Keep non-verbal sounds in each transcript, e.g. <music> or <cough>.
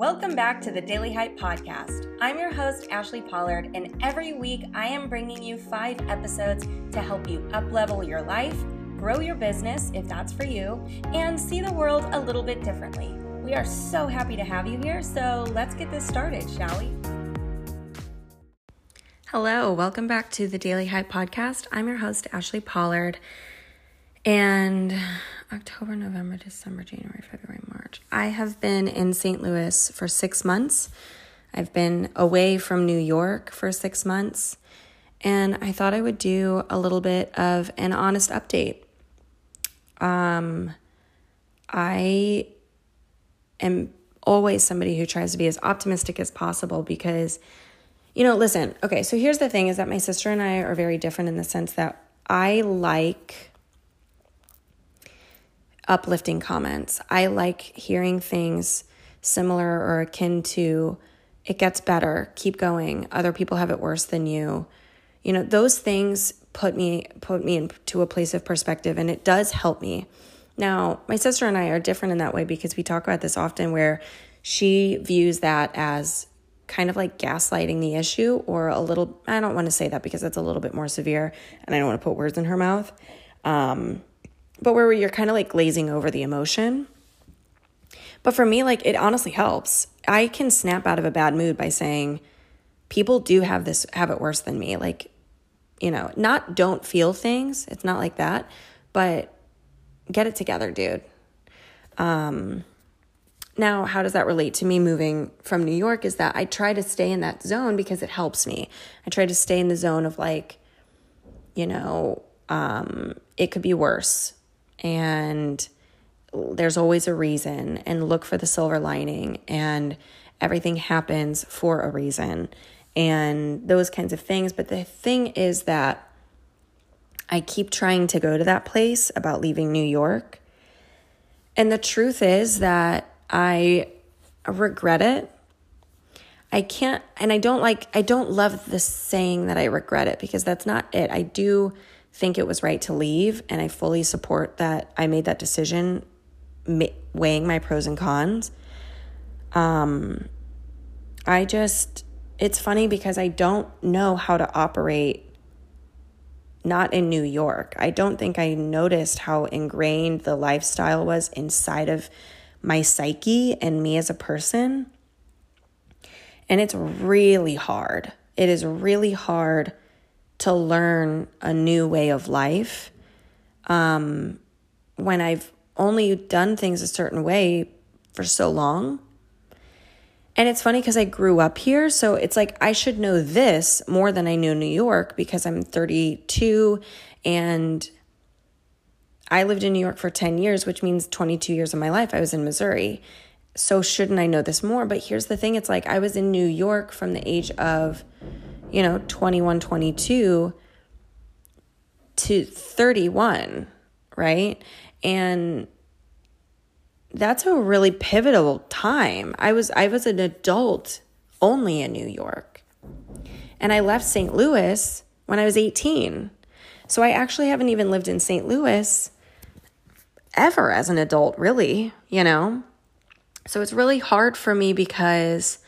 Welcome back to the Daily Hype Podcast. I'm your host, Ashli Pollard, and every week I am bringing you five episodes to help you uplevel your life, grow your business if that's for you, and see the world a little bit differently. We are so happy to have you here, so let's get this started, shall we? Hello, welcome back to the Daily Hype Podcast. I'm your host, Ashli Pollard. And October, November, December, January, February, March. I have been in St. Louis for six months. I've been away from New York for six months. And I thought I would do a little bit of an honest update. Um, I am always somebody who tries to be as optimistic as possible because, you know, listen, okay, so here's the thing is that my sister and I are very different in the sense that I like uplifting comments. I like hearing things similar or akin to it gets better, keep going, other people have it worse than you. You know, those things put me put me into a place of perspective and it does help me. Now, my sister and I are different in that way because we talk about this often where she views that as kind of like gaslighting the issue or a little I don't want to say that because that's a little bit more severe and I don't want to put words in her mouth. Um, but where you're kind of like glazing over the emotion. But for me, like it honestly helps. I can snap out of a bad mood by saying, people do have this, have it worse than me. Like, you know, not don't feel things. It's not like that, but get it together, dude. Um, now, how does that relate to me moving from New York? Is that I try to stay in that zone because it helps me. I try to stay in the zone of like, you know, um, it could be worse and there's always a reason and look for the silver lining and everything happens for a reason and those kinds of things but the thing is that I keep trying to go to that place about leaving New York and the truth is that I regret it I can't and I don't like I don't love the saying that I regret it because that's not it. I do think it was right to leave, and I fully support that I made that decision, weighing my pros and cons. Um, I just, it's funny because I don't know how to operate not in New York. I don't think I noticed how ingrained the lifestyle was inside of my psyche and me as a person. And it's really hard. It is really hard to learn a new way of life um, when I've only done things a certain way for so long. And it's funny because I grew up here. So it's like I should know this more than I knew New York because I'm 32 and I lived in New York for 10 years, which means 22 years of my life I was in Missouri. So shouldn't I know this more? But here's the thing it's like I was in New York from the age of you know, 21, 22 to 31, right? And that's a really pivotal time. I was I was an adult only in New York. And I left St. Louis when I was 18. So I actually haven't even lived in St. Louis ever as an adult, really, you know? So it's really hard for me because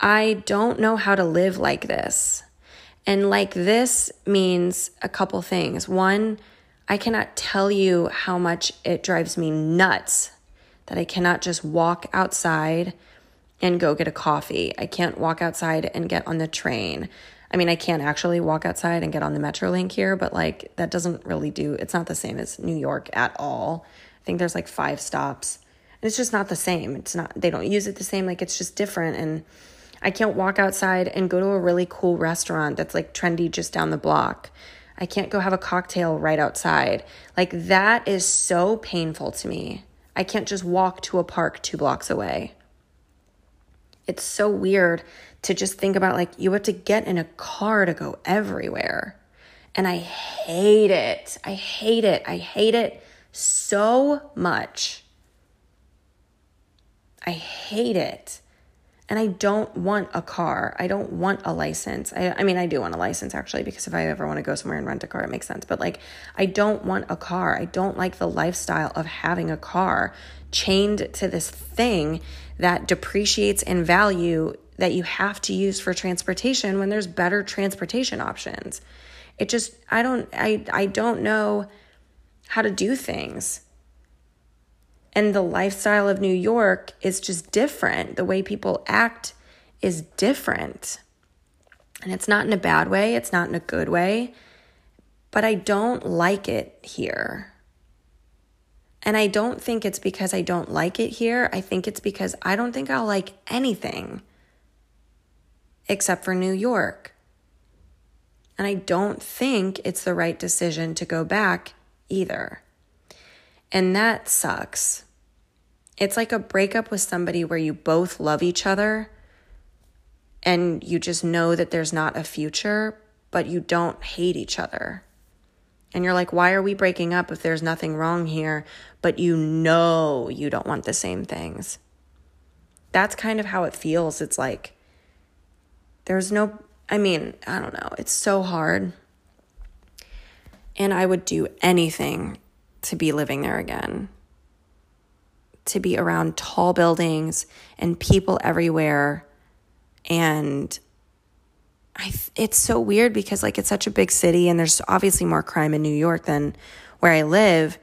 I don't know how to live like this. And like this means a couple things. One, I cannot tell you how much it drives me nuts that I cannot just walk outside and go get a coffee. I can't walk outside and get on the train. I mean, I can't actually walk outside and get on the Metrolink here, but like that doesn't really do, it's not the same as New York at all. I think there's like five stops. And it's just not the same. It's not, they don't use it the same. Like it's just different. And I can't walk outside and go to a really cool restaurant that's like trendy just down the block. I can't go have a cocktail right outside. Like that is so painful to me. I can't just walk to a park two blocks away. It's so weird to just think about like you have to get in a car to go everywhere. And I hate it. I hate it. I hate it so much. I hate it and I don't want a car. I don't want a license. I, I mean, I do want a license actually, because if I ever want to go somewhere and rent a car, it makes sense. But like, I don't want a car. I don't like the lifestyle of having a car. chained to this thing that depreciates in value that you have to use for transportation when there's better transportation options. It just I don't I I don't know how to do things. And the lifestyle of New York is just different. The way people act is different. And it's not in a bad way, it's not in a good way, but I don't like it here. And I don't think it's because I don't like it here. I think it's because I don't think I'll like anything except for New York. And I don't think it's the right decision to go back either. And that sucks. It's like a breakup with somebody where you both love each other and you just know that there's not a future, but you don't hate each other. And you're like, why are we breaking up if there's nothing wrong here? But you know you don't want the same things. That's kind of how it feels. It's like there's no, I mean, I don't know. It's so hard. And I would do anything to be living there again, to be around tall buildings and people everywhere. And I, it's so weird because like it's such a big city and there's obviously more crime in New York than where I live,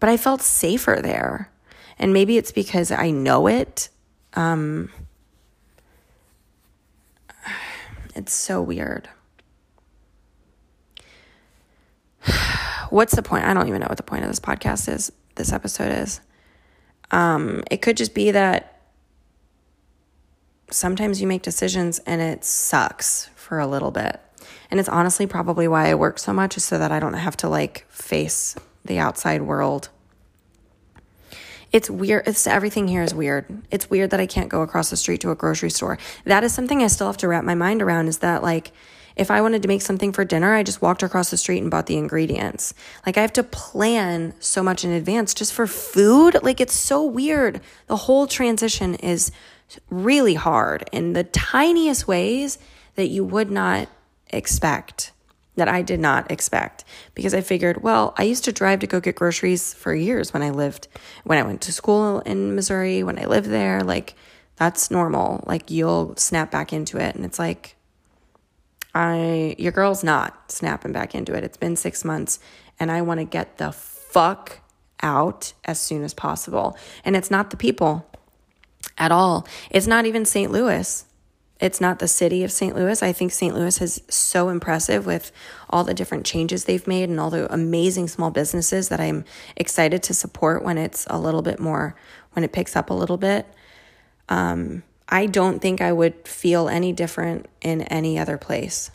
but I felt safer there. And maybe it's because I know it. Um, <sighs> it's so weird. <sighs> <sighs> What's the point? I don't even know what the point of this podcast is, this episode is. Um, it could just be that sometimes you make decisions and it sucks for a little bit. And it's honestly probably why I work so much is so that I don't have to like face the outside world. It's weird. It's everything here is weird. It's weird that I can't go across the street to a grocery store. That is something I still have to wrap my mind around is that like if I wanted to make something for dinner, I just walked across the street and bought the ingredients. Like I have to plan so much in advance just for food. Like it's so weird. The whole transition is really hard in the tiniest ways that you would not expect, that I did not expect. Because I figured, well, I used to drive to go get groceries for years when I lived, when I went to school in Missouri, when I lived there. Like, that's normal. Like, you'll snap back into it. And it's like, I, your girl's not snapping back into it. It's been six months and I want to get the fuck out as soon as possible. And it's not the people at all. It's not even St. Louis. It's not the city of St. Louis. I think St. Louis is so impressive with all the different changes they've made and all the amazing small businesses that I'm excited to support when it's a little bit more, when it picks up a little bit. Um, I don't think I would feel any different in any other place.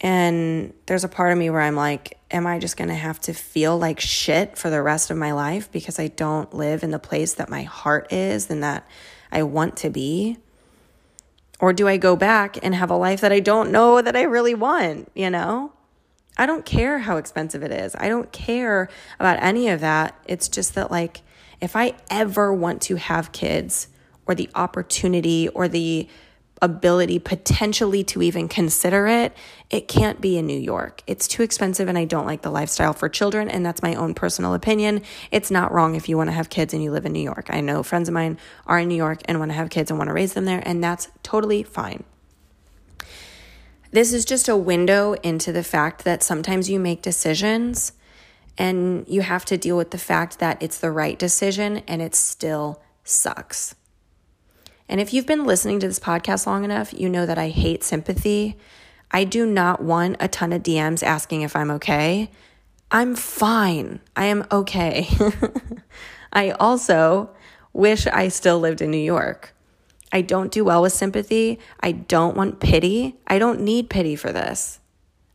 And there's a part of me where I'm like, am I just going to have to feel like shit for the rest of my life because I don't live in the place that my heart is and that I want to be? Or do I go back and have a life that I don't know that I really want, you know? I don't care how expensive it is. I don't care about any of that. It's just that, like, if I ever want to have kids or the opportunity or the ability potentially to even consider it, it can't be in New York. It's too expensive and I don't like the lifestyle for children. And that's my own personal opinion. It's not wrong if you want to have kids and you live in New York. I know friends of mine are in New York and want to have kids and want to raise them there, and that's totally fine. This is just a window into the fact that sometimes you make decisions and you have to deal with the fact that it's the right decision and it still sucks. And if you've been listening to this podcast long enough, you know that I hate sympathy. I do not want a ton of DMs asking if I'm okay. I'm fine. I am okay. <laughs> I also wish I still lived in New York. I don't do well with sympathy. I don't want pity. I don't need pity for this.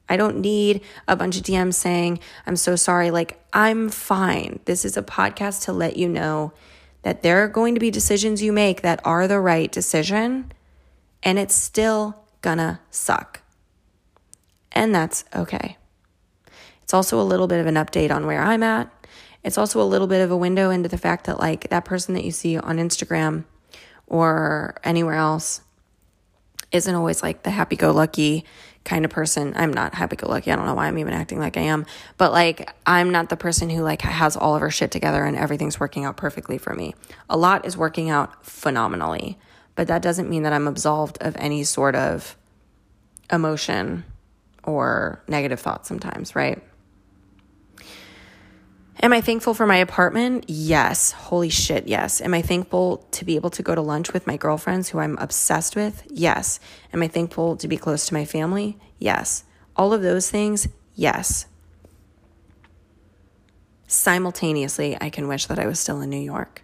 I don't need a bunch of DMs saying, I'm so sorry. Like, I'm fine. This is a podcast to let you know that there are going to be decisions you make that are the right decision, and it's still gonna suck. And that's okay. It's also a little bit of an update on where I'm at. It's also a little bit of a window into the fact that, like, that person that you see on Instagram or anywhere else isn't always like the happy go lucky kind of person. I'm not happy go lucky. I don't know why I'm even acting like I am. But like I'm not the person who like has all of her shit together and everything's working out perfectly for me. A lot is working out phenomenally. But that doesn't mean that I'm absolved of any sort of emotion or negative thoughts sometimes, right? Am I thankful for my apartment? Yes. Holy shit, yes. Am I thankful to be able to go to lunch with my girlfriends who I'm obsessed with? Yes. Am I thankful to be close to my family? Yes. All of those things? Yes. Simultaneously, I can wish that I was still in New York.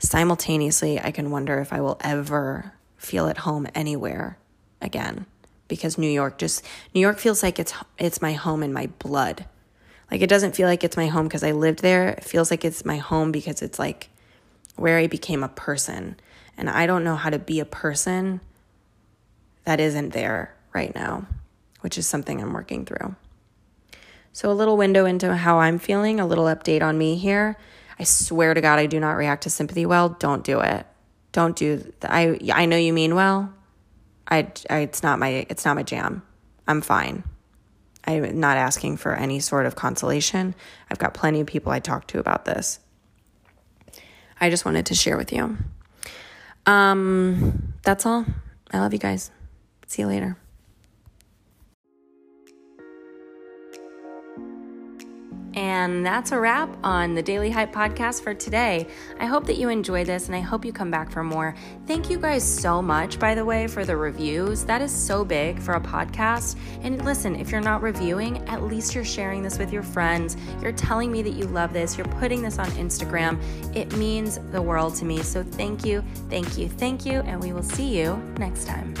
Simultaneously, I can wonder if I will ever feel at home anywhere again because New York just New York feels like it's it's my home in my blood. Like it doesn't feel like it's my home because I lived there. It feels like it's my home because it's like where I became a person. And I don't know how to be a person that isn't there right now, which is something I'm working through. So, a little window into how I'm feeling, a little update on me here. I swear to God, I do not react to sympathy well. Don't do it. Don't do. I I know you mean well. I, I it's not my it's not my jam. I'm fine. I'm not asking for any sort of consolation. I've got plenty of people I talk to about this. I just wanted to share with you. Um, that's all. I love you guys. See you later. And that's a wrap on the Daily Hype podcast for today. I hope that you enjoyed this and I hope you come back for more. Thank you guys so much, by the way, for the reviews. That is so big for a podcast. And listen, if you're not reviewing, at least you're sharing this with your friends. You're telling me that you love this. You're putting this on Instagram. It means the world to me. So thank you, thank you, thank you. And we will see you next time.